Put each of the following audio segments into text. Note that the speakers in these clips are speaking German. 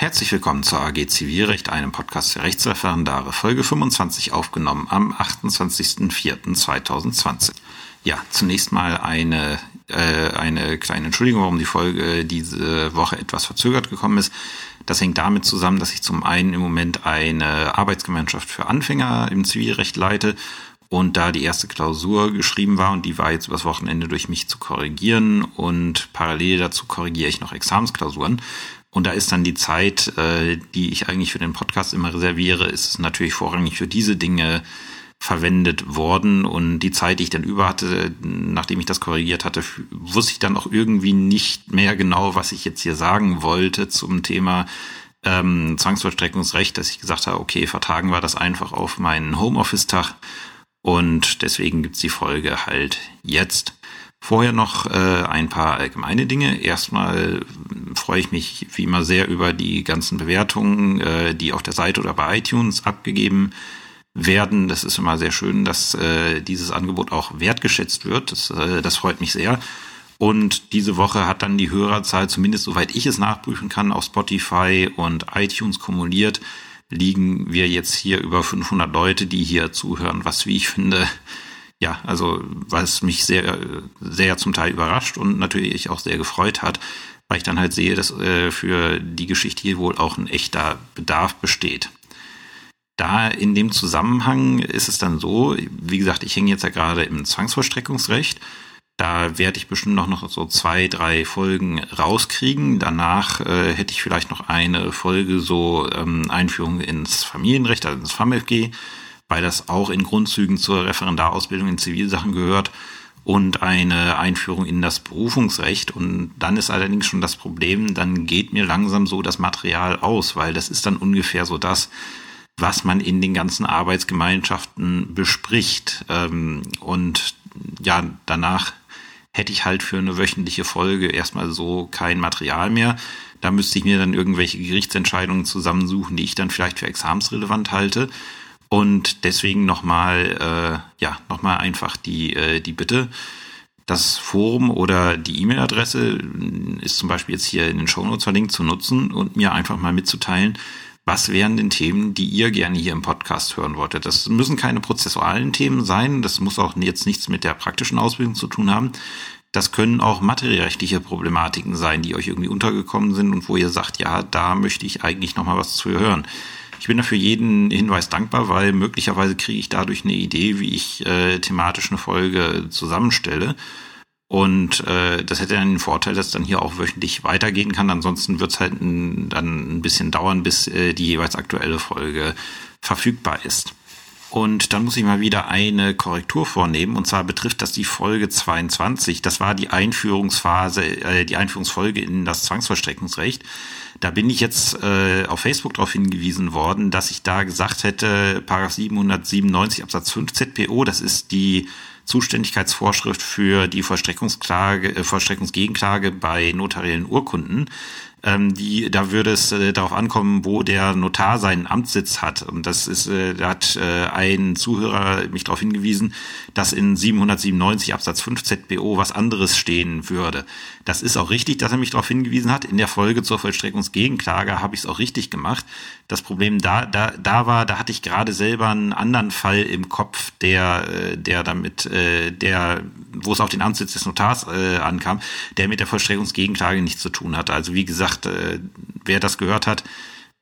Herzlich willkommen zur AG Zivilrecht, einem Podcast für Rechtsreferendare, Folge 25 aufgenommen am 28.04.2020. Ja, zunächst mal eine, äh, eine kleine Entschuldigung, warum die Folge diese Woche etwas verzögert gekommen ist. Das hängt damit zusammen, dass ich zum einen im Moment eine Arbeitsgemeinschaft für Anfänger im Zivilrecht leite und da die erste Klausur geschrieben war und die war jetzt übers Wochenende durch mich zu korrigieren und parallel dazu korrigiere ich noch Examensklausuren. Und da ist dann die Zeit, äh, die ich eigentlich für den Podcast immer reserviere, ist natürlich vorrangig für diese Dinge verwendet worden. Und die Zeit, die ich dann über hatte, nachdem ich das korrigiert hatte, wusste ich dann auch irgendwie nicht mehr genau, was ich jetzt hier sagen wollte zum Thema ähm, Zwangsvollstreckungsrecht, dass ich gesagt habe, okay, vertagen wir das einfach auf meinen Homeoffice-Tag. Und deswegen gibt's die Folge halt jetzt. Vorher noch äh, ein paar allgemeine Dinge. Erstmal freue ich mich wie immer sehr über die ganzen Bewertungen, äh, die auf der Seite oder bei iTunes abgegeben werden. Das ist immer sehr schön, dass äh, dieses Angebot auch wertgeschätzt wird. Das, äh, das freut mich sehr. Und diese Woche hat dann die Hörerzahl, zumindest soweit ich es nachprüfen kann, auf Spotify und iTunes kumuliert, liegen wir jetzt hier über 500 Leute, die hier zuhören, was, wie ich finde, ja, also was mich sehr, sehr zum Teil überrascht und natürlich auch sehr gefreut hat, weil ich dann halt sehe, dass äh, für die Geschichte hier wohl auch ein echter Bedarf besteht. Da in dem Zusammenhang ist es dann so, wie gesagt, ich hänge jetzt ja gerade im Zwangsvollstreckungsrecht. Da werde ich bestimmt noch, noch so zwei, drei Folgen rauskriegen. Danach äh, hätte ich vielleicht noch eine Folge so ähm, Einführung ins Familienrecht, also ins FAMFG weil das auch in Grundzügen zur Referendarausbildung in Zivilsachen gehört und eine Einführung in das Berufungsrecht. Und dann ist allerdings schon das Problem, dann geht mir langsam so das Material aus, weil das ist dann ungefähr so das, was man in den ganzen Arbeitsgemeinschaften bespricht. Ähm, und ja, danach hätte ich halt für eine wöchentliche Folge erstmal so kein Material mehr. Da müsste ich mir dann irgendwelche Gerichtsentscheidungen zusammensuchen, die ich dann vielleicht für examensrelevant halte. Und deswegen nochmal, äh, ja, nochmal einfach die, äh, die Bitte. Das Forum oder die E-Mail-Adresse ist zum Beispiel jetzt hier in den Shownotes verlinkt zu nutzen und mir einfach mal mitzuteilen, was wären denn Themen, die ihr gerne hier im Podcast hören wolltet. Das müssen keine prozessualen Themen sein, das muss auch jetzt nichts mit der praktischen Ausbildung zu tun haben. Das können auch materiellrechtliche Problematiken sein, die euch irgendwie untergekommen sind und wo ihr sagt, ja, da möchte ich eigentlich noch mal was zu hören. Ich bin dafür jeden Hinweis dankbar, weil möglicherweise kriege ich dadurch eine Idee, wie ich äh, thematisch eine Folge zusammenstelle. Und äh, das hätte dann den Vorteil, dass dann hier auch wöchentlich weitergehen kann. Ansonsten wird es halt ein, dann ein bisschen dauern, bis äh, die jeweils aktuelle Folge verfügbar ist. Und dann muss ich mal wieder eine Korrektur vornehmen. Und zwar betrifft das die Folge 22. Das war die Einführungsphase, äh, die Einführungsfolge in das Zwangsvollstreckungsrecht. Da bin ich jetzt äh, auf Facebook darauf hingewiesen worden, dass ich da gesagt hätte, Paragraph 797 Absatz 5 ZPO, das ist die Zuständigkeitsvorschrift für die Vollstreckungsklage, äh, Vollstreckungsgegenklage bei notariellen Urkunden ähm, die, da würde es äh, darauf ankommen, wo der Notar seinen Amtssitz hat. Und das ist, äh, da hat äh, ein Zuhörer mich darauf hingewiesen, dass in 797 Absatz 5 ZBO was anderes stehen würde. Das ist auch richtig, dass er mich darauf hingewiesen hat. In der Folge zur Vollstreckungsgegenklage habe ich es auch richtig gemacht. Das Problem da, da, da war, da hatte ich gerade selber einen anderen Fall im Kopf, der, äh, der damit, äh, der, wo es auf den Amtssitz des Notars äh, ankam, der mit der Vollstreckungsgegenklage nichts zu tun hatte. Also wie gesagt, gesagt, äh, wer das gehört hat,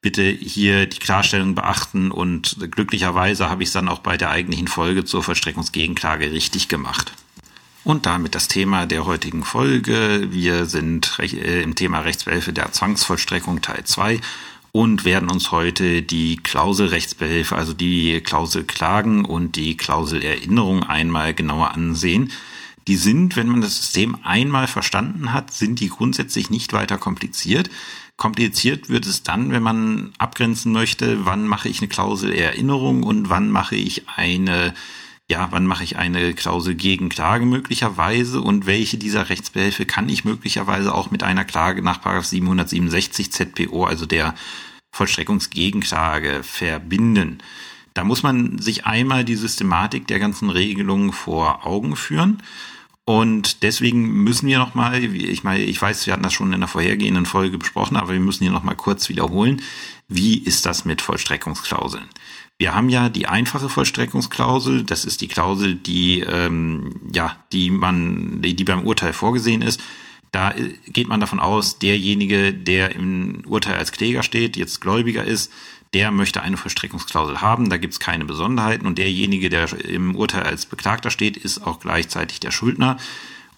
bitte hier die Klarstellung beachten und glücklicherweise habe ich es dann auch bei der eigentlichen Folge zur Vollstreckungsgegenklage richtig gemacht. Und damit das Thema der heutigen Folge. Wir sind äh, im Thema Rechtsbehelfe der Zwangsvollstreckung Teil 2 und werden uns heute die Klausel Rechtsbehelfe, also die Klausel Klagen und die Klausel Erinnerung einmal genauer ansehen die sind, wenn man das System einmal verstanden hat, sind die grundsätzlich nicht weiter kompliziert. Kompliziert wird es dann, wenn man abgrenzen möchte, wann mache ich eine Klausel Erinnerung und wann mache ich eine ja, wann mache ich eine Klausel gegen Klage möglicherweise und welche dieser Rechtsbehelfe kann ich möglicherweise auch mit einer Klage nach 767 ZPO, also der Vollstreckungsgegenklage, verbinden. Da muss man sich einmal die Systematik der ganzen Regelungen vor Augen führen Und deswegen müssen wir nochmal, ich meine, ich weiß, wir hatten das schon in der vorhergehenden Folge besprochen, aber wir müssen hier nochmal kurz wiederholen. Wie ist das mit Vollstreckungsklauseln? Wir haben ja die einfache Vollstreckungsklausel, das ist die Klausel, die ähm, ja, die man, die, die beim Urteil vorgesehen ist. Da geht man davon aus, derjenige, der im Urteil als Kläger steht, jetzt Gläubiger ist, der möchte eine Vollstreckungsklausel haben, da gibt es keine Besonderheiten. Und derjenige, der im Urteil als Beklagter steht, ist auch gleichzeitig der Schuldner.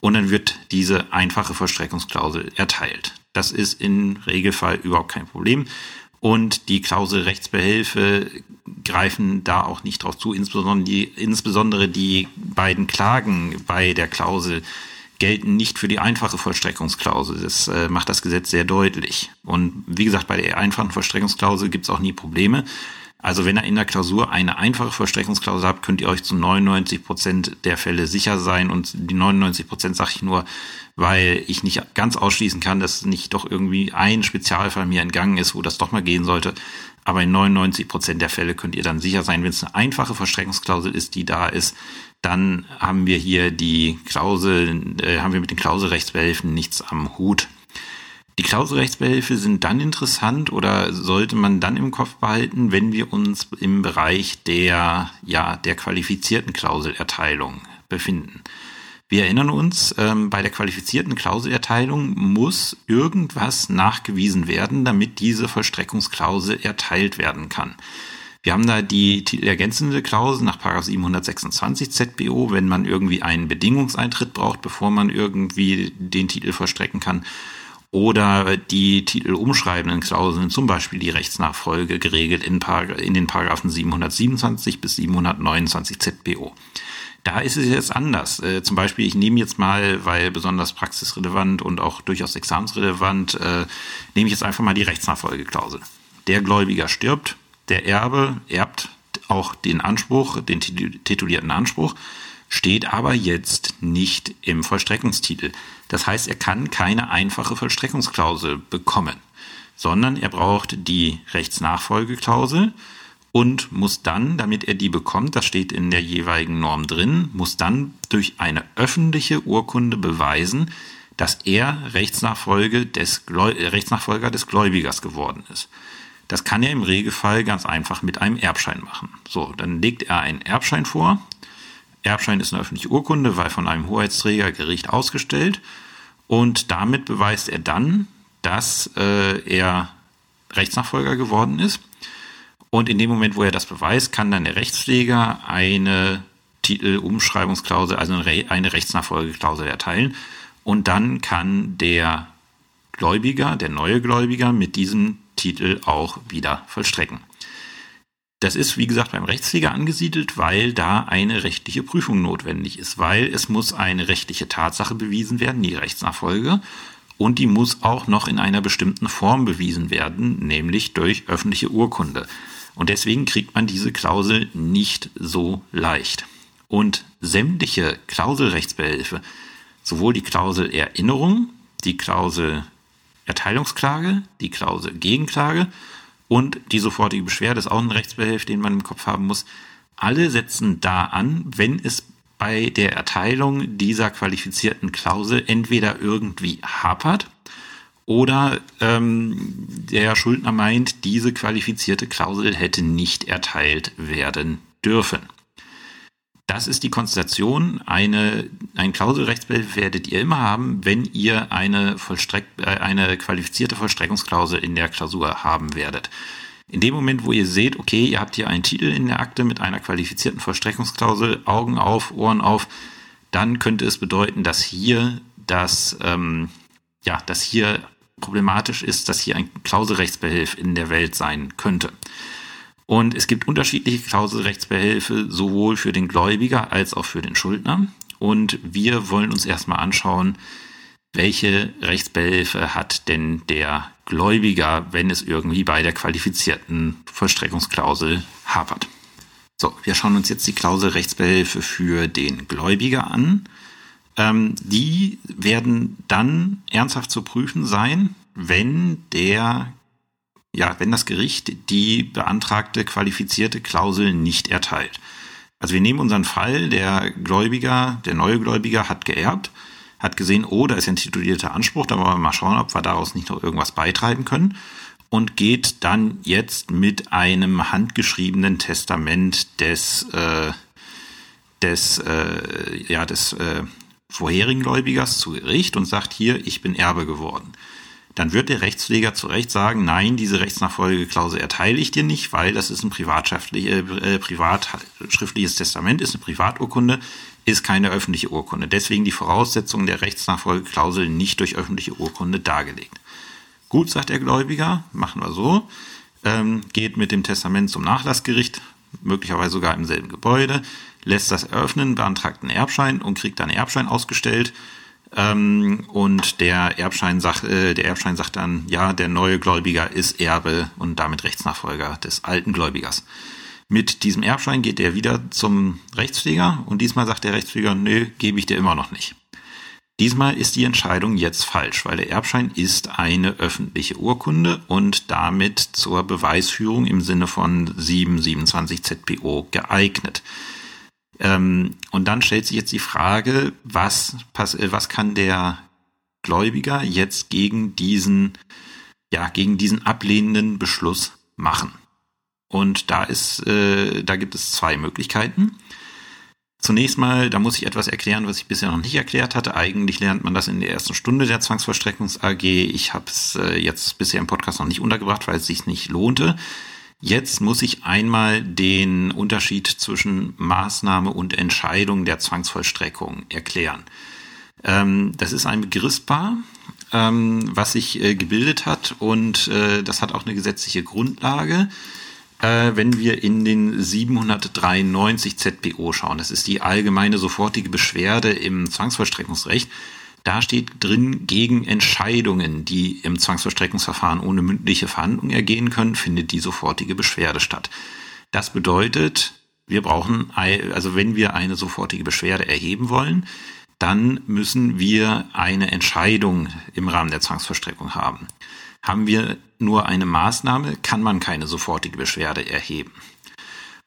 Und dann wird diese einfache Vollstreckungsklausel erteilt. Das ist im Regelfall überhaupt kein Problem. Und die Klausel Rechtsbehelfe greifen da auch nicht drauf zu, insbesondere die, insbesondere die beiden Klagen bei der Klausel gelten nicht für die einfache Vollstreckungsklausel. Das äh, macht das Gesetz sehr deutlich. Und wie gesagt, bei der einfachen Vollstreckungsklausel gibt es auch nie Probleme. Also wenn ihr in der Klausur eine einfache Vollstreckungsklausel habt, könnt ihr euch zu 99 Prozent der Fälle sicher sein. Und die 99 Prozent sage ich nur, weil ich nicht ganz ausschließen kann, dass nicht doch irgendwie ein Spezialfall mir entgangen ist, wo das doch mal gehen sollte. Aber in 99 Prozent der Fälle könnt ihr dann sicher sein, wenn es eine einfache Vollstreckungsklausel ist, die da ist, dann haben wir hier die Klausel, äh, haben wir mit den Klauselrechtsbehelfen nichts am Hut. Die Klauselrechtsbehelfe sind dann interessant oder sollte man dann im Kopf behalten, wenn wir uns im Bereich der, ja, der qualifizierten Klauselerteilung befinden. Wir erinnern uns, ähm, bei der qualifizierten Klauselerteilung muss irgendwas nachgewiesen werden, damit diese Vollstreckungsklausel erteilt werden kann. Wir haben da die titelergänzende Klausel nach 726 ZBO, wenn man irgendwie einen Bedingungseintritt braucht, bevor man irgendwie den Titel vollstrecken kann. Oder die titelumschreibenden Klauseln, zum Beispiel die Rechtsnachfolge, geregelt in, in den Paragraphen 727 bis 729 ZBO. Da ist es jetzt anders. Äh, zum Beispiel, ich nehme jetzt mal, weil besonders praxisrelevant und auch durchaus examensrelevant, äh, nehme ich jetzt einfach mal die Rechtsnachfolgeklausel. Der Gläubiger stirbt, der Erbe erbt auch den Anspruch, den titulierten Anspruch, steht aber jetzt nicht im Vollstreckungstitel. Das heißt, er kann keine einfache Vollstreckungsklausel bekommen, sondern er braucht die Rechtsnachfolgeklausel und muss dann, damit er die bekommt, das steht in der jeweiligen Norm drin, muss dann durch eine öffentliche Urkunde beweisen, dass er Rechtsnachfolge des Rechtsnachfolger des Gläubigers geworden ist. Das kann er im Regelfall ganz einfach mit einem Erbschein machen. So, dann legt er einen Erbschein vor. Erbschein ist eine öffentliche Urkunde, weil von einem Hoheitsträger Gericht ausgestellt. Und damit beweist er dann, dass äh, er Rechtsnachfolger geworden ist. Und in dem Moment, wo er das beweist, kann dann der Rechtspfleger eine Titelumschreibungsklausel, also eine Rechtsnachfolgeklausel erteilen. Und dann kann der Gläubiger, der neue Gläubiger mit diesem Titel auch wieder vollstrecken. Das ist, wie gesagt, beim Rechtspfleger angesiedelt, weil da eine rechtliche Prüfung notwendig ist, weil es muss eine rechtliche Tatsache bewiesen werden, die Rechtsnachfolge, und die muss auch noch in einer bestimmten Form bewiesen werden, nämlich durch öffentliche Urkunde. Und deswegen kriegt man diese Klausel nicht so leicht. Und sämtliche Klauselrechtsbehelfe, sowohl die Klausel Erinnerung, die Klausel Erteilungsklage, die Klausel Gegenklage und die sofortige Beschwerde ist auch ein Rechtsbehelf, den man im Kopf haben muss. Alle setzen da an, wenn es bei der Erteilung dieser qualifizierten Klausel entweder irgendwie hapert oder ähm, der Schuldner meint, diese qualifizierte Klausel hätte nicht erteilt werden dürfen. Das ist die Konstellation. Eine, ein Klauselrechtsbehelf werdet ihr immer haben, wenn ihr eine, Vollstreck, äh, eine qualifizierte Vollstreckungsklausel in der Klausur haben werdet. In dem Moment, wo ihr seht, okay, ihr habt hier einen Titel in der Akte mit einer qualifizierten Vollstreckungsklausel, Augen auf, Ohren auf, dann könnte es bedeuten, dass hier das, ähm, ja, dass hier problematisch ist, dass hier ein Klauselrechtsbehelf in der Welt sein könnte. Und es gibt unterschiedliche Klauselrechtsbehelfe sowohl für den Gläubiger als auch für den Schuldner. Und wir wollen uns erstmal anschauen, welche Rechtsbehelfe hat denn der Gläubiger, wenn es irgendwie bei der qualifizierten Vollstreckungsklausel hapert. So, wir schauen uns jetzt die Klauselrechtsbehelfe für den Gläubiger an. Ähm, die werden dann ernsthaft zu prüfen sein, wenn der ja, wenn das Gericht die beantragte qualifizierte Klausel nicht erteilt. Also wir nehmen unseren Fall, der Gläubiger, der neue Gläubiger hat geerbt, hat gesehen, oh, da ist ein titulierter Anspruch, da wollen wir mal schauen, ob wir daraus nicht noch irgendwas beitreiben können und geht dann jetzt mit einem handgeschriebenen Testament des äh, des äh, ja des äh, vorherigen Gläubigers zu Gericht und sagt hier, ich bin Erbe geworden. Dann wird der Rechtspfleger zu Recht sagen, nein, diese Rechtsnachfolgeklausel erteile ich dir nicht, weil das ist ein privatschriftliches äh, privatschriftliches Testament, ist eine Privaturkunde, ist keine öffentliche Urkunde. Deswegen die Voraussetzungen der Rechtsnachfolgeklausel nicht durch öffentliche Urkunde dargelegt. Gut, sagt der Gläubiger, machen wir so, ähm, geht mit dem Testament zum Nachlassgericht, möglicherweise sogar im selben Gebäude, lässt das eröffnen, beantragt einen Erbschein und kriegt dann einen Erbschein ausgestellt. Ähm, und der Erbschein sagt, äh, der Erbschein sagt dann, ja, der neue Gläubiger ist Erbe und damit Rechtsnachfolger des alten Gläubigers. Mit diesem Erbschein geht er wieder zum Rechtspfleger und diesmal sagt der Rechtspfleger, nö, gebe ich dir immer noch nicht. Diesmal ist die Entscheidung jetzt falsch, weil der Erbschein ist eine öffentliche Urkunde und damit zur Beweisführung im Sinne von 727 ZPO geeignet. Ähm, und dann stellt sich jetzt die Frage, was, äh, was kann der Gläubiger jetzt gegen diesen, ja, gegen diesen ablehnenden Beschluss machen? Und da ist, äh, da gibt es zwei Möglichkeiten. Zunächst mal, da muss ich etwas erklären, was ich bisher noch nicht erklärt hatte. Eigentlich lernt man das in der ersten Stunde der Zwangsvollstreckungs AG. Ich habe es äh, jetzt bisher im Podcast noch nicht untergebracht, weil es sich nicht lohnte. Jetzt muss ich einmal den Unterschied zwischen Maßnahme und Entscheidung der Zwangsvollstreckung erklären. Ähm, das ist ein Begriffspaar, ähm, was sich äh, gebildet hat und äh, das hat auch eine gesetzliche Grundlage äh, wenn wir in den 793 ZPO schauen. Das ist die allgemeine sofortige Beschwerde im Zwangsvollstreckungsrecht. Da steht drin, gegen Entscheidungen, die im Zwangsvollstreckungsverfahren ohne mündliche Verhandlung ergehen können, findet die sofortige Beschwerde statt. Das bedeutet, wir brauchen, also wenn wir eine sofortige Beschwerde erheben wollen, dann müssen wir eine Entscheidung im Rahmen der Zwangsvollstreckung haben. Haben wir nur eine Maßnahme, kann man keine sofortige Beschwerde erheben.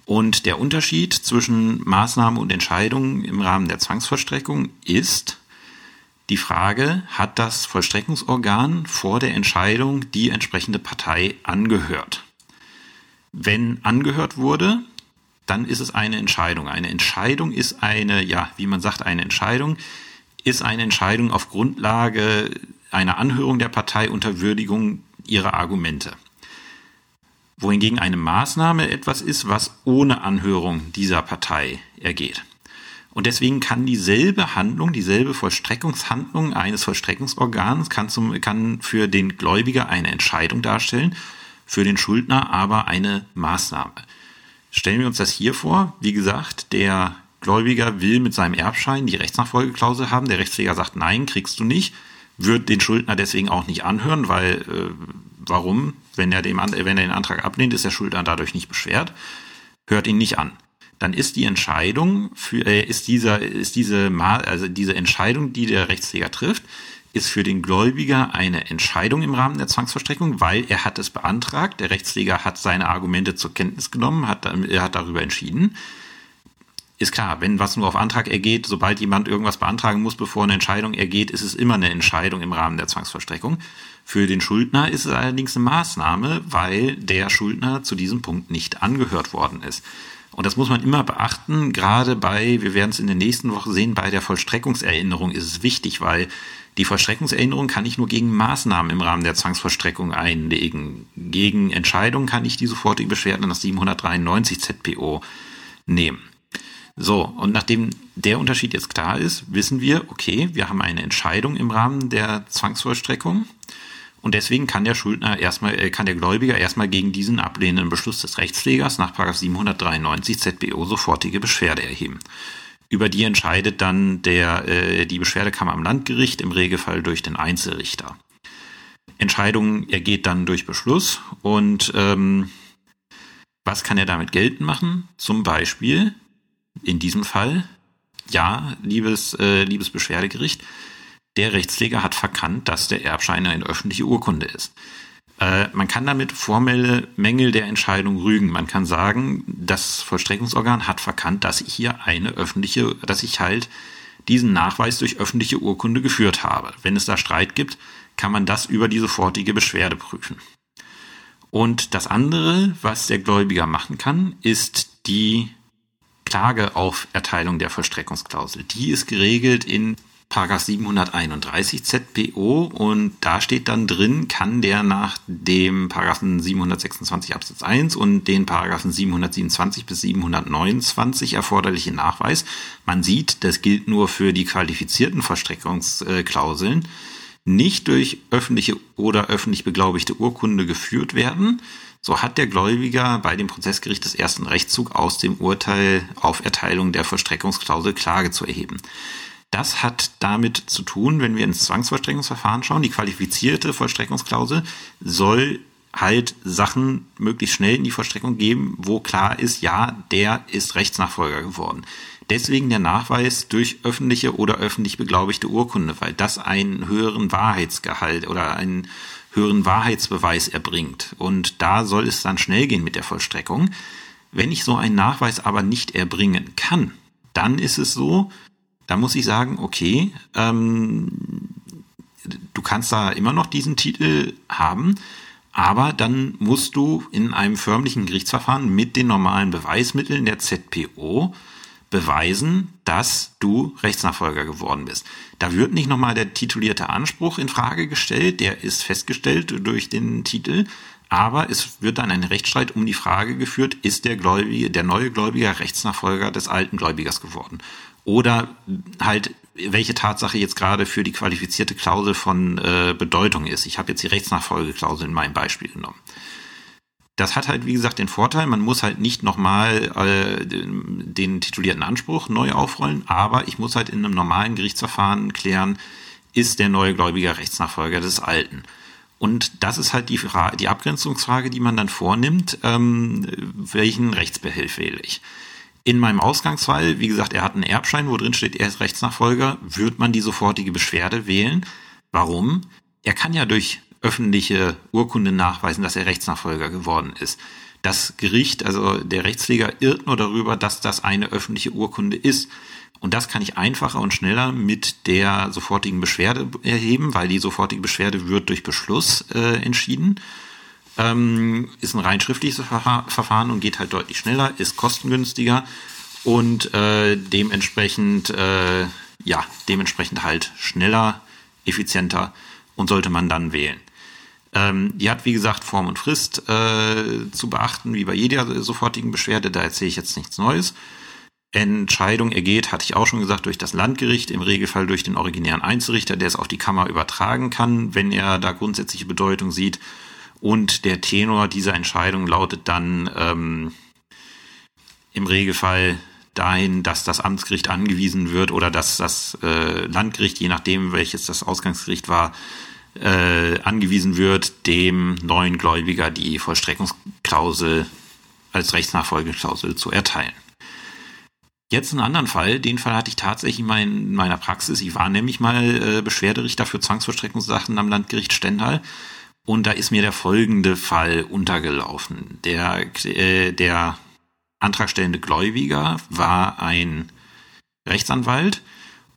Und der Unterschied zwischen Maßnahme und Entscheidung im Rahmen der Zwangsvollstreckung ist die Frage, hat das Vollstreckungsorgan vor der Entscheidung die entsprechende Partei angehört? Wenn angehört wurde, dann ist es eine Entscheidung. Eine Entscheidung ist eine, ja, wie man sagt, eine Entscheidung ist eine Entscheidung auf Grundlage einer Anhörung der Partei unter Würdigung ihrer Argumente. Wohingegen eine Maßnahme etwas ist, was ohne Anhörung dieser Partei ergeht. Und deswegen kann dieselbe Handlung, dieselbe Vollstreckungshandlung eines Vollstreckungsorgans kann, zum, kann für den Gläubiger eine Entscheidung darstellen, für den Schuldner aber eine Maßnahme. Stellen wir uns das hier vor. Wie gesagt, der Gläubiger will mit seinem Erbschein die Rechtsnachfolgeklausel haben. Der Rechtsträger sagt, nein, kriegst du nicht wird den Schuldner deswegen auch nicht anhören, weil äh, warum? Wenn er, dem, wenn er den Antrag ablehnt, ist der Schuldner dadurch nicht beschwert, hört ihn nicht an. Dann ist die Entscheidung für äh, ist dieser ist diese also diese Entscheidung, die der Rechtsträger trifft, ist für den Gläubiger eine Entscheidung im Rahmen der Zwangsverstreckung, weil er hat es beantragt, der Rechtsträger hat seine Argumente zur Kenntnis genommen, hat, er hat darüber entschieden ist klar, wenn was nur auf Antrag ergeht, sobald jemand irgendwas beantragen muss, bevor eine Entscheidung ergeht, ist es immer eine Entscheidung im Rahmen der Zwangsvollstreckung. Für den Schuldner ist es allerdings eine Maßnahme, weil der Schuldner zu diesem Punkt nicht angehört worden ist. Und das muss man immer beachten, gerade bei, wir werden es in der nächsten Woche sehen, bei der Vollstreckungserinnerung ist es wichtig, weil die Vollstreckungserinnerung kann ich nur gegen Maßnahmen im Rahmen der Zwangsvollstreckung einlegen. Gegen Entscheidungen kann ich die sofortige Beschwerde nach 793 ZPO nehmen. So, und nachdem der Unterschied jetzt klar ist, wissen wir, okay, wir haben eine Entscheidung im Rahmen der Zwangsvollstreckung. Und deswegen kann der Schuldner erstmal, äh, kann der Gläubiger erstmal gegen diesen ablehnenden Beschluss des Rechtspflegers nach 793 ZBO sofortige Beschwerde erheben. Über die entscheidet dann der, äh, die Beschwerdekammer am Landgericht, im Regelfall durch den Einzelrichter. Entscheidung ergeht dann durch Beschluss und ähm, was kann er damit geltend machen? Zum Beispiel, in diesem Fall, ja, liebes, äh, liebes Beschwerdegericht, der Rechtspfleger hat verkannt, dass der Erbschein eine öffentliche Urkunde ist. Äh, man kann damit formelle Mängel der Entscheidung rügen. Man kann sagen, das Vollstreckungsorgan hat verkannt, dass ich hier eine öffentliche, dass ich halt diesen Nachweis durch öffentliche Urkunde geführt habe. Wenn es da Streit gibt, kann man das über die sofortige Beschwerde prüfen. Und das andere, was der Gläubiger machen kann, ist die Klage auf Erteilung der Vollstreckungsklausel. Die ist geregelt in 731 ZPO und da steht dann drin, kann der nach dem Paragraphen 726 Absatz 1 und den Paragraphen 727 bis 729 erforderliche Nachweis, man sieht, das gilt nur für die qualifizierten Vollstreckungsklauseln, nicht durch öffentliche oder öffentlich beglaubigte Urkunde geführt werden, so hat der Gläubiger bei dem Prozessgericht des ersten Rechtszug aus dem Urteil auf Erteilung der Vollstreckungsklausel Klage zu erheben. Das hat damit zu tun, wenn wir ins Zwangsvollstreckungsverfahren schauen, die qualifizierte Vollstreckungsklausel soll halt Sachen möglichst schnell in die Vollstreckung geben, wo klar ist, ja, der ist Rechtsnachfolger geworden. Deswegen der Nachweis durch öffentliche oder öffentlich beglaubigte Urkunde, weil das einen höheren Wahrheitsgehalt oder einen höheren Wahrheitsbeweis erbringt. Und da soll es dann schnell gehen mit der Vollstreckung. Wenn ich so einen Nachweis aber nicht erbringen kann, dann ist es so, da muss ich sagen, okay, ähm, du kannst da immer noch diesen Titel haben, aber dann musst du in einem förmlichen Gerichtsverfahren mit den normalen Beweismitteln der ZPO beweisen, dass du Rechtsnachfolger geworden bist. Da wird nicht nochmal der titulierte Anspruch in Frage gestellt, der ist festgestellt durch den Titel, aber es wird dann ein Rechtsstreit um die Frage geführt, ist der Gläubige, der neue Gläubiger Rechtsnachfolger des alten Gläubigers geworden? Oder halt, welche Tatsache jetzt gerade für die qualifizierte Klausel von äh, Bedeutung ist. Ich habe jetzt die Rechtsnachfolgeklausel in meinem Beispiel genommen. Das hat halt, wie gesagt, den Vorteil, man muss halt nicht nochmal äh, den titulierten Anspruch neu aufrollen, aber ich muss halt in einem normalen Gerichtsverfahren klären, ist der neue Gläubiger Rechtsnachfolger des Alten. Und das ist halt die, Frage, die Abgrenzungsfrage, die man dann vornimmt, ähm, welchen Rechtsbehelf wähle ich. In meinem Ausgangsfall, wie gesagt, er hat einen Erbschein, wo drin steht, er ist Rechtsnachfolger, wird man die sofortige Beschwerde wählen. Warum? Er kann ja durch öffentliche Urkunde nachweisen, dass er Rechtsnachfolger geworden ist. Das Gericht, also der Rechtspfleger, irrt nur darüber, dass das eine öffentliche Urkunde ist. Und das kann ich einfacher und schneller mit der sofortigen Beschwerde erheben, weil die sofortige Beschwerde wird durch Beschluss äh, entschieden. Ähm, ist ein rein schriftliches Verfahren und geht halt deutlich schneller, ist kostengünstiger und äh, dementsprechend, äh, ja, dementsprechend halt schneller, effizienter und sollte man dann wählen. Ähm, die hat, wie gesagt, Form und Frist äh, zu beachten, wie bei jeder sofortigen Beschwerde. Da erzähle ich jetzt nichts Neues. Entscheidung ergeht, hatte ich auch schon gesagt, durch das Landgericht, im Regelfall durch den originären Einzelrichter, der es auf die Kammer übertragen kann, wenn er da grundsätzliche Bedeutung sieht. Und der Tenor dieser Entscheidung lautet dann ähm, im Regelfall dahin, dass das Amtsgericht angewiesen wird oder dass das äh, Landgericht, je nachdem welches das Ausgangsgericht war, äh, angewiesen wird, dem neuen Gläubiger die Vollstreckungsklausel als Rechtsnachfolgeklausel zu erteilen. Jetzt einen anderen Fall, den Fall hatte ich tatsächlich mal in meiner Praxis. Ich war nämlich mal äh, Beschwerderichter für Zwangsvollstreckungssachen am Landgericht Stendal und da ist mir der folgende Fall untergelaufen. Der, äh, der antragstellende Gläubiger war ein Rechtsanwalt,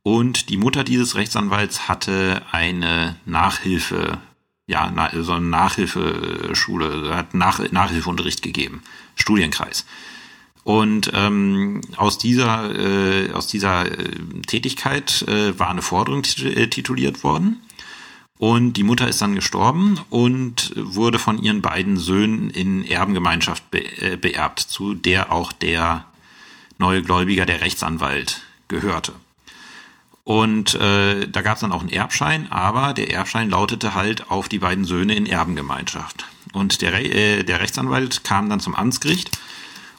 und die Mutter dieses Rechtsanwalts hatte eine Nachhilfe, ja, so eine Nachhilfeschule, hat Nach Nachhilfeunterricht gegeben, Studienkreis. Und ähm, aus dieser, äh, aus dieser äh, Tätigkeit äh, war eine Forderung äh, tituliert worden. Und die Mutter ist dann gestorben und wurde von ihren beiden Söhnen in Erbengemeinschaft be äh, beerbt, zu der auch der neue Gläubiger, der Rechtsanwalt, gehörte. Und äh, da gab es dann auch einen Erbschein, aber der Erbschein lautete halt auf die beiden Söhne in Erbengemeinschaft. Und der, äh, der Rechtsanwalt kam dann zum Amtsgericht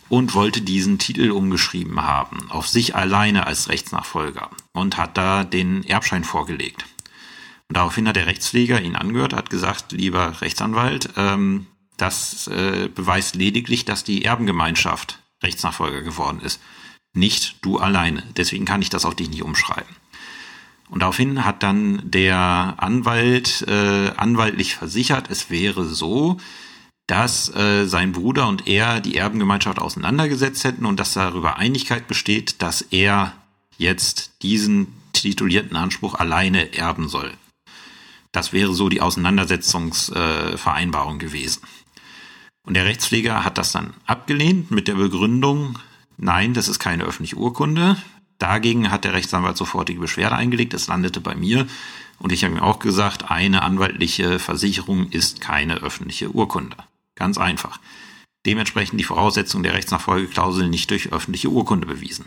und wollte diesen Titel umgeschrieben haben, auf sich alleine als Rechtsnachfolger und hat da den Erbschein vorgelegt. Und daraufhin hat der Rechtspfleger ihn angehört, hat gesagt, lieber Rechtsanwalt, ähm, das äh, beweist lediglich, dass die Erbengemeinschaft Rechtsnachfolger geworden ist, nicht du alleine. Deswegen kann ich das auf dich nicht umschreiben. Und daraufhin hat dann der Anwalt äh, anwaltlich versichert, es wäre so, dass äh, sein Bruder und er die Erbengemeinschaft auseinandergesetzt hätten und dass darüber Einigkeit besteht, dass er jetzt diesen titulierten Anspruch alleine erben soll. Das wäre so die Auseinandersetzungsvereinbarung äh, gewesen. Und der Rechtspfleger hat das dann abgelehnt mit der Begründung, nein, das ist keine öffentliche Urkunde. Dagegen hat der Rechtsanwalt sofortige Beschwerde eingelegt, es landete bei mir. Und ich habe ihm auch gesagt, eine anwaltliche Versicherung ist keine öffentliche Urkunde. Ganz einfach. Dementsprechend die Voraussetzung der Rechtsnachfolgeklausel nicht durch öffentliche Urkunde bewiesen.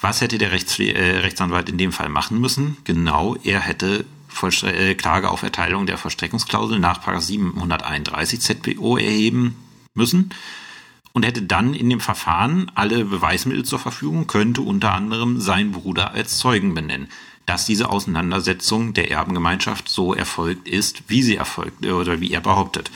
Was hätte der Rechts äh, Rechtsanwalt in dem Fall machen müssen? Genau, er hätte Vollstre äh, Klage auf Erteilung der Vollstreckungsklausel nach 731 ZPO erheben müssen und hätte dann in dem Verfahren alle Beweismittel zur Verfügung, könnte unter anderem sein Bruder als Zeugen benennen, dass diese Auseinandersetzung der Erbengemeinschaft so erfolgt ist, wie sie erfolgt oder wie er behauptet.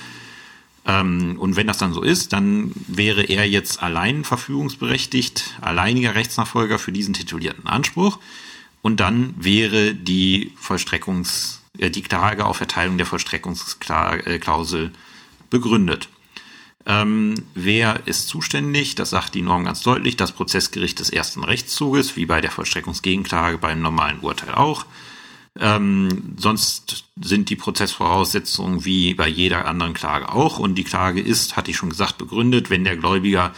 Ähm, und wenn das dann so ist, dann wäre er jetzt allein verfügungsberechtigt, alleiniger Rechtsnachfolger für diesen titulierten Anspruch. Und dann wäre die Vollstreckungs, äh, die Klage auf Erteilung der Vollstreckungsklausel begründet. Ähm, wer ist zuständig? Das sagt die Norm ganz deutlich. Das Prozessgericht des ersten Rechtszuges, wie bei der Vollstreckungsgegenklage beim normalen Urteil auch. Ähm, sonst sind die Prozessvoraussetzungen wie bei jeder anderen Klage auch. Und die Klage ist, hatte ich schon gesagt, begründet, wenn der Gläubiger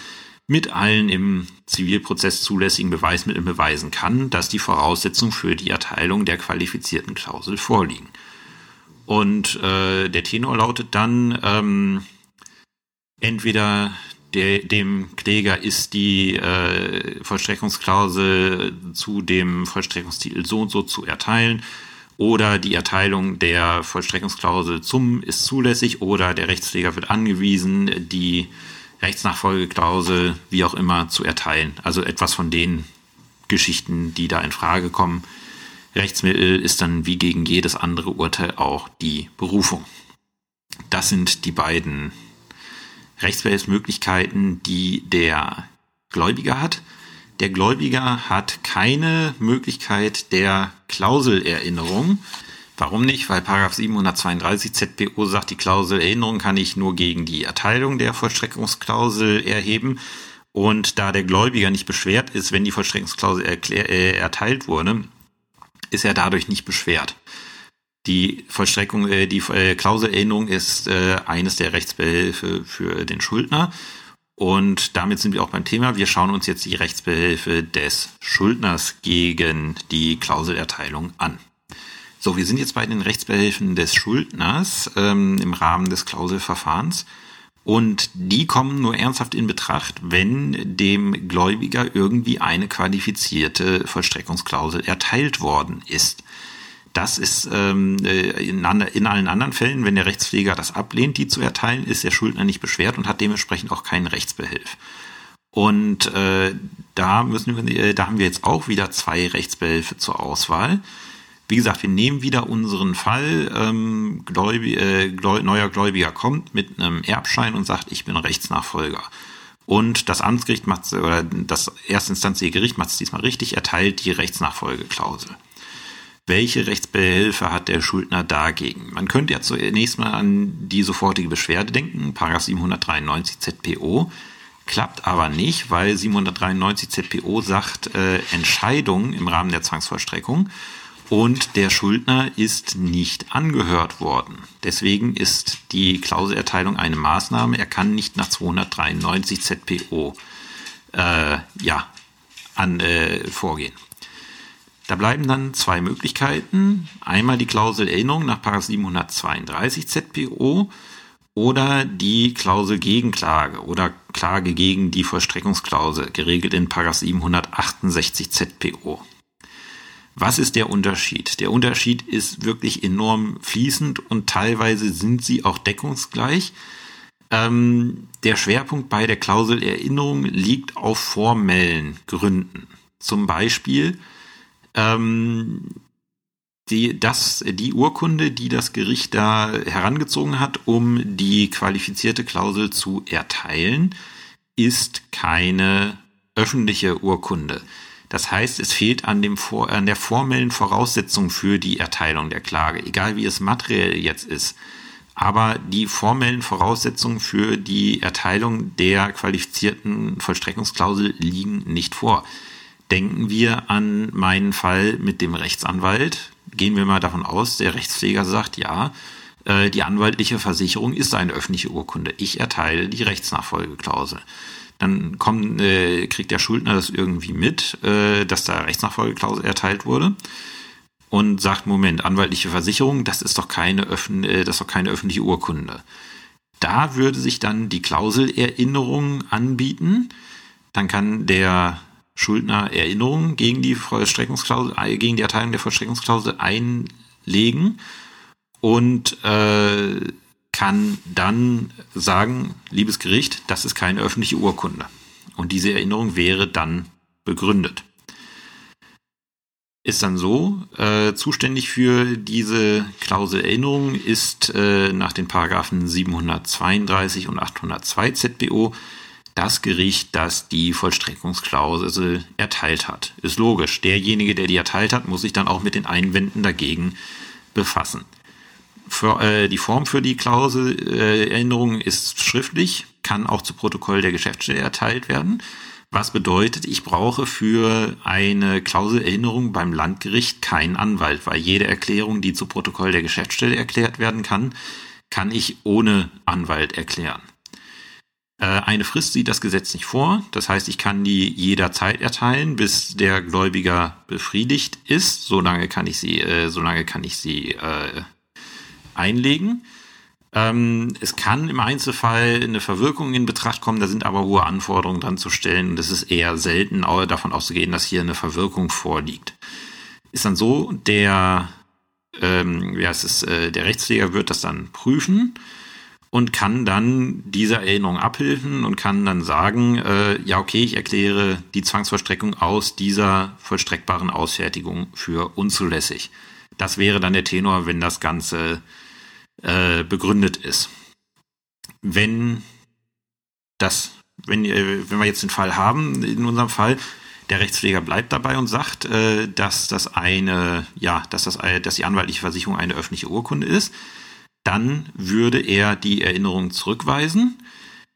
mit allen im Zivilprozess zulässigen Beweismitteln beweisen kann, dass die Voraussetzungen für die Erteilung der qualifizierten Klausel vorliegen. Und äh, der Tenor lautet dann, ähm, entweder der, dem Kläger ist die äh, Vollstreckungsklausel zu dem Vollstreckungstitel so und so zu erteilen oder die Erteilung der Vollstreckungsklausel zum ist zulässig oder der Rechtspfleger wird angewiesen, die Rechtsnachfolgeklausel wie auch immer zu erteilen. Also etwas von den Geschichten, die da in Frage kommen. Rechtsmittel ist dann wie gegen jedes andere Urteil auch die Berufung. Das sind die beiden Rechtsbehelfsmöglichkeiten, die der Gläubiger hat. Der Gläubiger hat keine Möglichkeit der Klauselerinnerung. Warum nicht? Weil Paragraph 732 ZPO sagt, die Klauselerinnerung kann ich nur gegen die Erteilung der Vollstreckungsklausel erheben. Und da der Gläubiger nicht beschwert ist, wenn die Vollstreckungsklausel äh, erteilt wurde, ist er dadurch nicht beschwert. Die Vollstreckung, äh, die äh, Klauselerinnerung ist äh, eines der Rechtsbehelfe für den Schuldner. Und damit sind wir auch beim Thema. Wir schauen uns jetzt die Rechtsbehelfe des Schuldners gegen die Klauselerteilung an. So, wir sind jetzt bei den Rechtsbehelfen des Schuldners ähm, im Rahmen des Klauselverfahrens. Und die kommen nur ernsthaft in Betracht, wenn dem Gläubiger irgendwie eine qualifizierte Vollstreckungsklausel erteilt worden ist. Das ist ähm, äh, in, in allen anderen Fällen, wenn der Rechtspfleger das ablehnt, die zu erteilen, ist der Schuldner nicht beschwert und hat dementsprechend auch keinen Rechtsbehelf. Und äh, da müssen wir, äh, da haben wir jetzt auch wieder zwei Rechtsbehelfe zur Auswahl. Wie gesagt, wir nehmen wieder unseren Fall. Ähm, Gläubi, äh, Gläu neuer Gläubiger kommt mit einem Erbschein und sagt, ich bin Rechtsnachfolger. Und das Amtsgericht macht oder das erstinstanzliche Gericht macht es diesmal richtig, erteilt die Rechtsnachfolgeklausel welche Rechtsbehelfe hat der Schuldner dagegen? Man könnte ja zunächst mal an die sofortige Beschwerde denken, Paragraph 793 ZPO, klappt aber nicht, weil 793 ZPO sagt äh, Entscheidung im Rahmen der Zwangsvollstreckung und der Schuldner ist nicht angehört worden. Deswegen ist die Klauselerteilung eine Maßnahme. Er kann nicht nach 293 ZPO äh, ja, an, äh, vorgehen. Da bleiben dann zwei Möglichkeiten. Einmal die Klausel Erinnerung nach 732 ZPO oder die Klausel Gegenklage oder Klage gegen die Vollstreckungsklausel, geregelt in 768 ZPO. Was ist der Unterschied? Der Unterschied ist wirklich enorm fließend und teilweise sind sie auch deckungsgleich. Ähm, der Schwerpunkt bei der Klausel Erinnerung liegt auf formellen Gründen. Zum Beispiel, ähm, die, das, die Urkunde, die das Gericht da herangezogen hat, um die qualifizierte Klausel zu erteilen, ist keine öffentliche Urkunde. Das heißt, es fehlt an, dem, an der formellen Voraussetzung für die Erteilung der Klage, egal wie es materiell jetzt ist. Aber die formellen Voraussetzungen für die Erteilung der qualifizierten Vollstreckungsklausel liegen nicht vor. Denken wir an meinen Fall mit dem Rechtsanwalt. Gehen wir mal davon aus, der Rechtspfleger sagt, ja, äh, die anwaltliche Versicherung ist eine öffentliche Urkunde. Ich erteile die Rechtsnachfolgeklausel. Dann kommt, äh, kriegt der Schuldner das irgendwie mit, äh, dass da Rechtsnachfolgeklausel erteilt wurde und sagt, Moment, anwaltliche Versicherung, das ist doch keine, öffn äh, das ist doch keine öffentliche Urkunde. Da würde sich dann die Klauselerinnerung anbieten. Dann kann der Schuldner Erinnerungen gegen die Vollstreckungsklausel, äh, gegen die Erteilung der Vollstreckungsklausel einlegen und äh, kann dann sagen, liebes Gericht, das ist keine öffentliche Urkunde. Und diese Erinnerung wäre dann begründet. Ist dann so, äh, zuständig für diese Klausel Erinnerung ist äh, nach den Paragraphen 732 und 802 ZBO das Gericht, das die Vollstreckungsklausel erteilt hat. Ist logisch. Derjenige, der die erteilt hat, muss sich dann auch mit den Einwänden dagegen befassen. Für, äh, die Form für die Klauselerinnerung äh, ist schriftlich, kann auch zu Protokoll der Geschäftsstelle erteilt werden. Was bedeutet, ich brauche für eine Klauselerinnerung beim Landgericht keinen Anwalt, weil jede Erklärung, die zu Protokoll der Geschäftsstelle erklärt werden kann, kann ich ohne Anwalt erklären. Äh, eine Frist sieht das Gesetz nicht vor. Das heißt, ich kann die jederzeit erteilen, bis der Gläubiger befriedigt ist. Solange kann ich sie, äh, solange kann ich sie äh, einlegen. Ähm, es kann im Einzelfall eine Verwirkung in Betracht kommen, da sind aber hohe Anforderungen dran zu stellen und es ist eher selten davon auszugehen, dass hier eine Verwirkung vorliegt. Ist dann so, der, ähm, heißt es, äh, der Rechtspfleger wird das dann prüfen und kann dann dieser Erinnerung abhilfen und kann dann sagen, äh, ja okay, ich erkläre die Zwangsvollstreckung aus dieser vollstreckbaren Ausfertigung für unzulässig. Das wäre dann der Tenor, wenn das Ganze äh, begründet ist. Wenn das, wenn, äh, wenn wir jetzt den Fall haben, in unserem Fall, der Rechtspfleger bleibt dabei und sagt, äh, dass das eine, ja, dass das, dass die anwaltliche Versicherung eine öffentliche Urkunde ist, dann würde er die Erinnerung zurückweisen.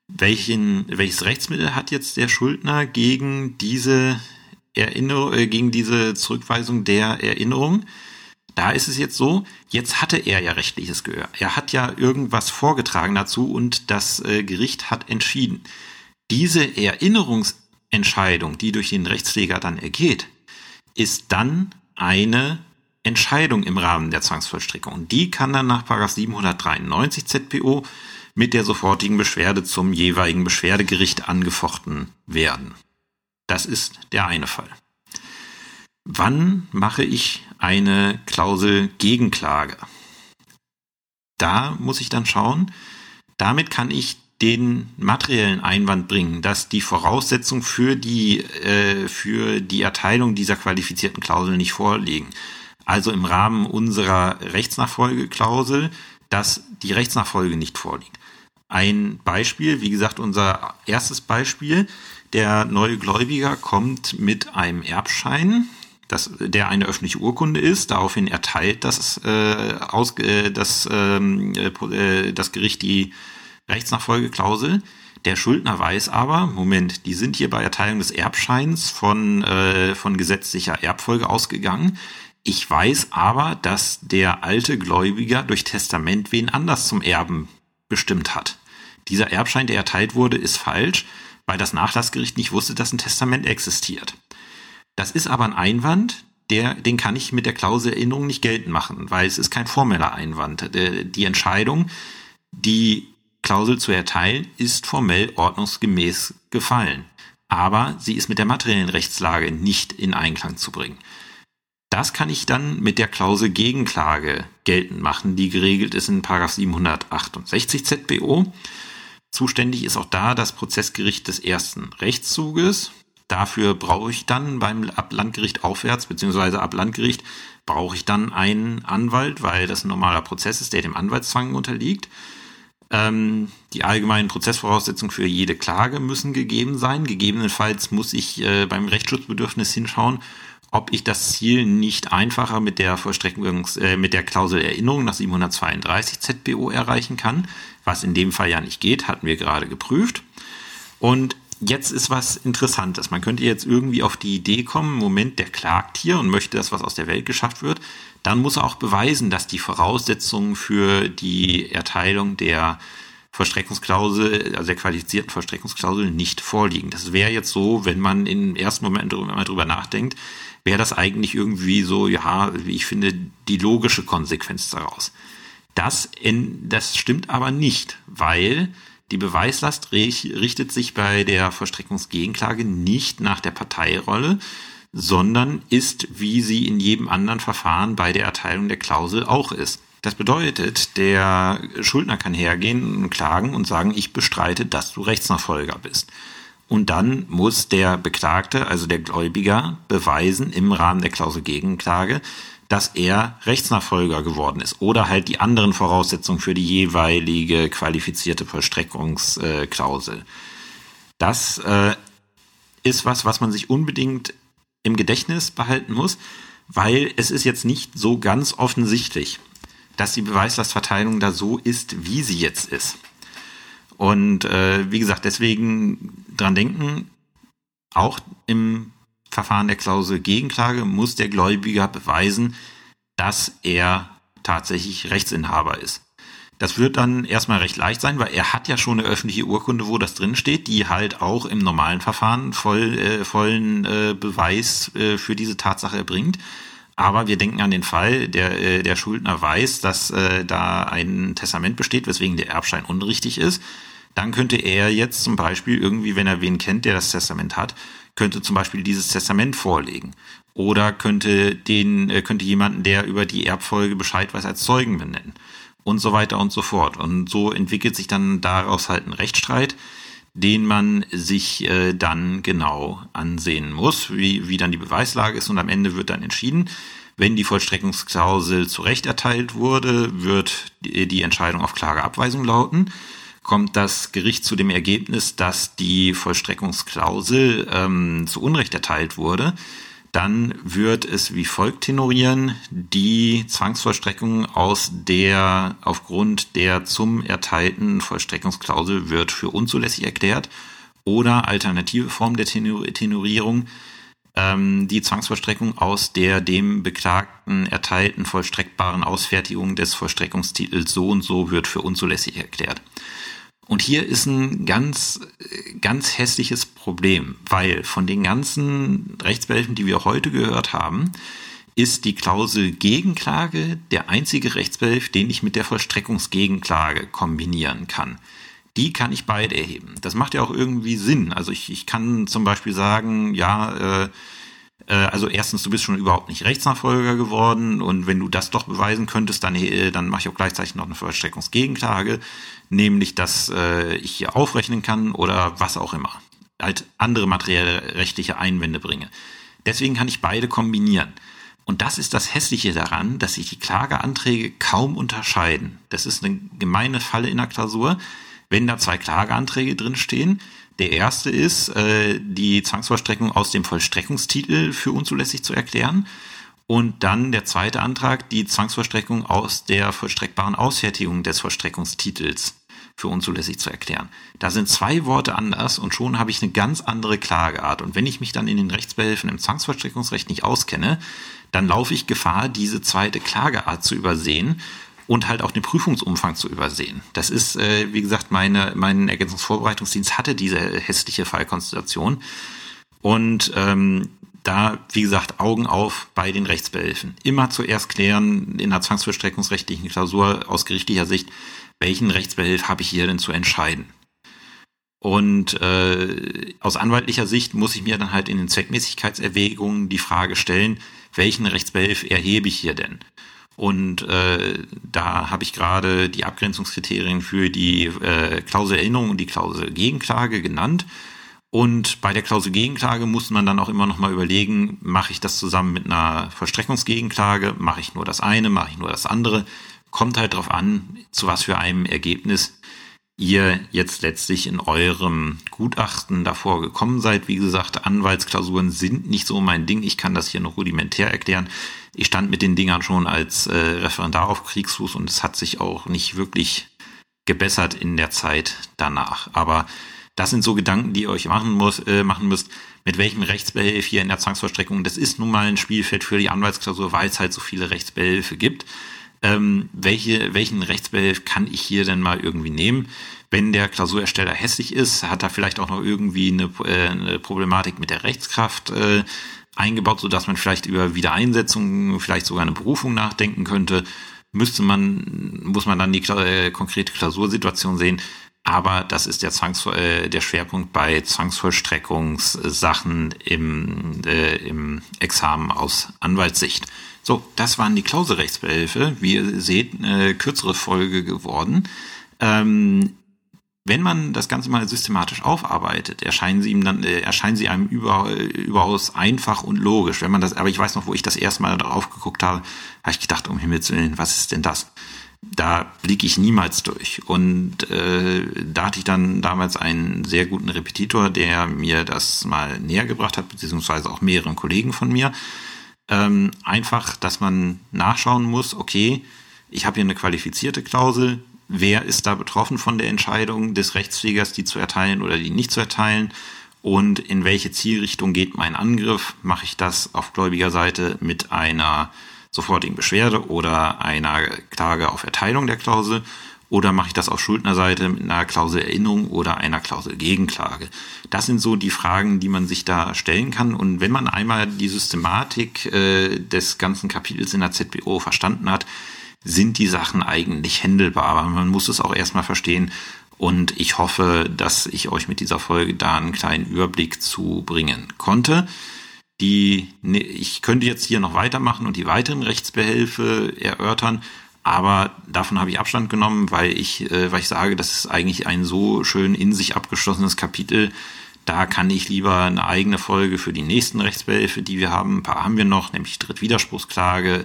Welchen, welches Rechtsmittel hat jetzt der Schuldner gegen diese Erinnerung, äh, gegen diese Zurückweisung der Erinnerung? Da ist es jetzt so, jetzt hatte er ja rechtliches Gehör. Er hat ja irgendwas vorgetragen dazu und das äh, Gericht hat entschieden. Diese Erinnerungsentscheidung, die durch den Rechtspfleger dann ergeht, ist dann eine Entscheidung im Rahmen der Zwangsvollstreckung. Und die kann dann nach 793 ZPO mit der sofortigen Beschwerde zum jeweiligen Beschwerdegericht angefochten werden. Das ist der eine Fall. Wann mache ich eine Klausel Gegenklage? Da muss ich dann schauen, damit kann ich den materiellen Einwand bringen, dass die Voraussetzungen für die, äh, für die Erteilung dieser qualifizierten Klausel nicht vorliegen also im Rahmen unserer Rechtsnachfolgeklausel, dass die Rechtsnachfolge nicht vorliegt. Ein Beispiel, wie gesagt, unser erstes Beispiel, der neue Gläubiger kommt mit einem Erbschein, das, der eine öffentliche Urkunde ist, daraufhin erteilt das, äh, aus, äh, das, ähm, äh, das Gericht die Rechtsnachfolgeklausel. Der Schuldner weiß aber, Moment, die sind hier bei Erteilung des Erbscheins von, äh, von gesetzlicher Erbfolge ausgegangen. Ich weiß aber, dass der alte Gläubiger durch Testament wen anders zum Erben bestimmt hat. Dieser Erbschein, der erteilt wurde, ist falsch, weil das Nachlassgericht nicht wusste, dass ein Testament existiert. Das ist aber ein Einwand, der, den kann ich mit der Klausel Erinnerung nicht geltend machen, weil es ist kein formeller Einwand. Die Entscheidung, die Klausel zu erteilen, ist formell ordnungsgemäß gefallen. Aber sie ist mit der materiellen Rechtslage nicht in Einklang zu bringen. Das kann ich dann mit der Klausel Gegenklage geltend machen, die geregelt ist in 768 ZBO. Zuständig ist auch da das Prozessgericht des ersten Rechtszuges. Dafür brauche ich dann beim ab Landgericht aufwärts, beziehungsweise ab Landgericht brauche ich dann einen Anwalt, weil das ein normaler Prozess ist, der dem Anwaltszwang unterliegt. Ähm, die allgemeinen Prozessvoraussetzungen für jede Klage müssen gegeben sein. Gegebenenfalls muss ich äh, beim Rechtsschutzbedürfnis hinschauen, ob ich das Ziel nicht einfacher mit der Vollstreckungs, äh, mit der Klausel Erinnerung nach 732 ZBO erreichen kann, was in dem Fall ja nicht geht, hatten wir gerade geprüft. Und jetzt ist was Interessantes. Man könnte jetzt irgendwie auf die Idee kommen, Moment, der klagt hier und möchte, dass was aus der Welt geschafft wird. Dann muss er auch beweisen, dass die Voraussetzungen für die Erteilung der Vollstreckungsklausel, also der qualifizierten Vollstreckungsklausel nicht vorliegen. Das wäre jetzt so, wenn man im ersten Moment mal drüber nachdenkt, wäre das eigentlich irgendwie so, ja, wie ich finde, die logische Konsequenz daraus. Das, in, das stimmt aber nicht, weil die Beweislast richtet sich bei der Vollstreckungsgegenklage nicht nach der Parteirolle, sondern ist, wie sie in jedem anderen Verfahren bei der Erteilung der Klausel auch ist. Das bedeutet, der Schuldner kann hergehen und klagen und sagen, ich bestreite, dass du Rechtsnachfolger bist. Und dann muss der Beklagte, also der Gläubiger, beweisen im Rahmen der Klausel Gegenklage, dass er Rechtsnachfolger geworden ist oder halt die anderen Voraussetzungen für die jeweilige qualifizierte Vollstreckungsklausel. Das äh, ist was, was man sich unbedingt im Gedächtnis behalten muss, weil es ist jetzt nicht so ganz offensichtlich, dass die Beweislastverteilung da so ist, wie sie jetzt ist. Und äh, wie gesagt, deswegen dran denken, auch im Verfahren der Klausel Gegenklage muss der Gläubiger beweisen, dass er tatsächlich Rechtsinhaber ist. Das wird dann erstmal recht leicht sein, weil er hat ja schon eine öffentliche Urkunde, wo das drin steht, die halt auch im normalen Verfahren voll, äh, vollen äh, Beweis äh, für diese Tatsache erbringt. Aber wir denken an den Fall, der, äh, der Schuldner weiß, dass äh, da ein Testament besteht, weswegen der Erbschein unrichtig ist. Dann könnte er jetzt zum Beispiel irgendwie, wenn er wen kennt, der das Testament hat, könnte zum Beispiel dieses Testament vorlegen. Oder könnte den, äh, könnte jemanden, der über die Erbfolge Bescheid weiß, als Zeugen benennen. Und so weiter und so fort. Und so entwickelt sich dann daraus halt ein Rechtsstreit, den man sich äh, dann genau ansehen muss, wie, wie dann die Beweislage ist. Und am Ende wird dann entschieden, wenn die Vollstreckungsklausel zu Recht erteilt wurde, wird die, die Entscheidung auf klare Abweisung lauten kommt das Gericht zu dem Ergebnis, dass die Vollstreckungsklausel ähm, zu Unrecht erteilt wurde, dann wird es wie folgt tenorieren. Die Zwangsvollstreckung aus der, aufgrund der zum erteilten Vollstreckungsklausel wird für unzulässig erklärt oder alternative Form der Tenorierung, ähm, die Zwangsvollstreckung aus der dem Beklagten erteilten vollstreckbaren Ausfertigung des Vollstreckungstitels so und so wird für unzulässig erklärt. Und hier ist ein ganz, ganz hässliches Problem, weil von den ganzen Rechtsbehelfen, die wir heute gehört haben, ist die Klausel Gegenklage der einzige Rechtsbehelf, den ich mit der Vollstreckungsgegenklage kombinieren kann. Die kann ich beide erheben. Das macht ja auch irgendwie Sinn. Also ich, ich kann zum Beispiel sagen, ja, äh, also erstens, du bist schon überhaupt nicht Rechtsnachfolger geworden und wenn du das doch beweisen könntest, dann, äh, dann mache ich auch gleichzeitig noch eine Vollstreckungsgegenklage, nämlich dass äh, ich hier aufrechnen kann oder was auch immer. Halt andere materielle rechtliche Einwände bringe. Deswegen kann ich beide kombinieren. Und das ist das Hässliche daran, dass sich die Klageanträge kaum unterscheiden. Das ist eine gemeine Falle in der Klausur. Wenn da zwei Klageanträge drinstehen, der erste ist, äh, die Zwangsvollstreckung aus dem Vollstreckungstitel für unzulässig zu erklären. Und dann der zweite Antrag, die Zwangsvollstreckung aus der vollstreckbaren Ausfertigung des Vollstreckungstitels für unzulässig zu erklären. Da sind zwei Worte anders und schon habe ich eine ganz andere Klageart. Und wenn ich mich dann in den Rechtsbehelfen im Zwangsvollstreckungsrecht nicht auskenne, dann laufe ich Gefahr, diese zweite Klageart zu übersehen und halt auch den Prüfungsumfang zu übersehen. Das ist, äh, wie gesagt, meine, mein Ergänzungsvorbereitungsdienst hatte diese hässliche Fallkonstellation. Und ähm, da, wie gesagt, Augen auf bei den Rechtsbehelfen. Immer zuerst klären in der zwangsvollstreckungsrechtlichen Klausur aus gerichtlicher Sicht, welchen Rechtsbehelf habe ich hier denn zu entscheiden. Und äh, aus anwaltlicher Sicht muss ich mir dann halt in den Zweckmäßigkeitserwägungen die Frage stellen, welchen Rechtsbehelf erhebe ich hier denn? Und äh, da habe ich gerade die Abgrenzungskriterien für die äh, Klausel Erinnerung und die Klausel Gegenklage genannt. Und bei der Klausel Gegenklage muss man dann auch immer noch mal überlegen, mache ich das zusammen mit einer Verstreckungsgegenklage, mache ich nur das eine, mache ich nur das andere. Kommt halt drauf an, zu was für einem Ergebnis ihr jetzt letztlich in eurem Gutachten davor gekommen seid. Wie gesagt, Anwaltsklausuren sind nicht so mein Ding. Ich kann das hier noch rudimentär erklären. Ich stand mit den Dingern schon als äh, Referendar auf Kriegsfuß und es hat sich auch nicht wirklich gebessert in der Zeit danach. Aber das sind so Gedanken, die ihr euch machen, muss, äh, machen müsst. Mit welchem Rechtsbehelf hier in der Zwangsvollstreckung? Das ist nun mal ein Spielfeld für die Anwaltsklausur, weil es halt so viele Rechtsbehelfe gibt ähm, welche, welchen Rechtsbehelf kann ich hier denn mal irgendwie nehmen? Wenn der Klausurersteller hässlich ist, hat er vielleicht auch noch irgendwie eine, äh, eine Problematik mit der Rechtskraft äh, eingebaut, so dass man vielleicht über Wiedereinsetzung, vielleicht sogar eine Berufung nachdenken könnte. Müsste man, muss man dann die äh, konkrete Klausursituation sehen. Aber das ist der, Zwangs äh, der Schwerpunkt bei Zwangsvollstreckungssachen im, äh, im Examen aus Anwaltssicht. So, das waren die Klauselrechtsbehelfe. Wie ihr seht, eine kürzere Folge geworden. Ähm, wenn man das Ganze mal systematisch aufarbeitet, erscheinen sie ihm dann, äh, erscheinen sie einem über, überaus einfach und logisch. Wenn man das, aber ich weiß noch, wo ich das erste Mal darauf geguckt habe, habe ich gedacht, um Himmels Willen, was ist denn das? Da blicke ich niemals durch. Und äh, da hatte ich dann damals einen sehr guten Repetitor, der mir das mal näher gebracht hat, beziehungsweise auch mehreren Kollegen von mir ähm, einfach, dass man nachschauen muss, okay, ich habe hier eine qualifizierte Klausel, wer ist da betroffen von der Entscheidung des Rechtspflegers, die zu erteilen oder die nicht zu erteilen und in welche Zielrichtung geht mein Angriff? Mache ich das auf gläubiger Seite mit einer sofortigen Beschwerde oder einer Klage auf Erteilung der Klausel oder mache ich das auf Schuldnerseite mit einer Klausel Erinnerung oder einer Klausel Gegenklage? Das sind so die Fragen, die man sich da stellen kann. Und wenn man einmal die Systematik äh, des ganzen Kapitels in der ZBO verstanden hat, sind die Sachen eigentlich händelbar. Aber man muss es auch erstmal verstehen. Und ich hoffe, dass ich euch mit dieser Folge da einen kleinen Überblick zu bringen konnte. Die, ne, ich könnte jetzt hier noch weitermachen und die weiteren Rechtsbehelfe erörtern. Aber davon habe ich Abstand genommen, weil ich, äh, weil ich sage, das ist eigentlich ein so schön in sich abgeschlossenes Kapitel. Da kann ich lieber eine eigene Folge für die nächsten Rechtsbehelfe, die wir haben. Ein paar haben wir noch, nämlich Drittwiderspruchsklage,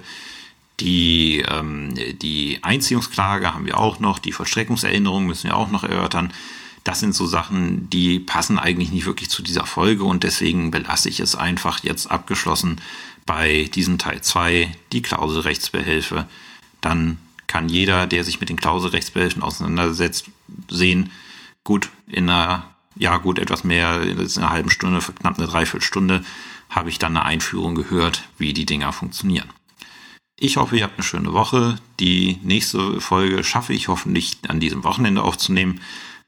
die, ähm, die Einziehungsklage haben wir auch noch, die Vollstreckungserinnerung müssen wir auch noch erörtern. Das sind so Sachen, die passen eigentlich nicht wirklich zu dieser Folge und deswegen belasse ich es einfach jetzt abgeschlossen bei diesem Teil 2, die Klauselrechtsbehelfe dann kann jeder, der sich mit den Klauselrechtsbehelfen auseinandersetzt, sehen, gut, in einer, ja gut, etwas mehr, in einer halben Stunde, knapp eine Dreiviertelstunde, habe ich dann eine Einführung gehört, wie die Dinger funktionieren. Ich hoffe, ihr habt eine schöne Woche. Die nächste Folge schaffe ich hoffentlich an diesem Wochenende aufzunehmen.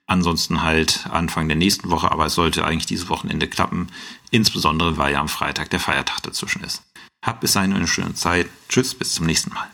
Ansonsten halt Anfang der nächsten Woche, aber es sollte eigentlich dieses Wochenende klappen. Insbesondere, weil ja am Freitag der Feiertag dazwischen ist. Habt bis dahin eine schöne Zeit. Tschüss, bis zum nächsten Mal.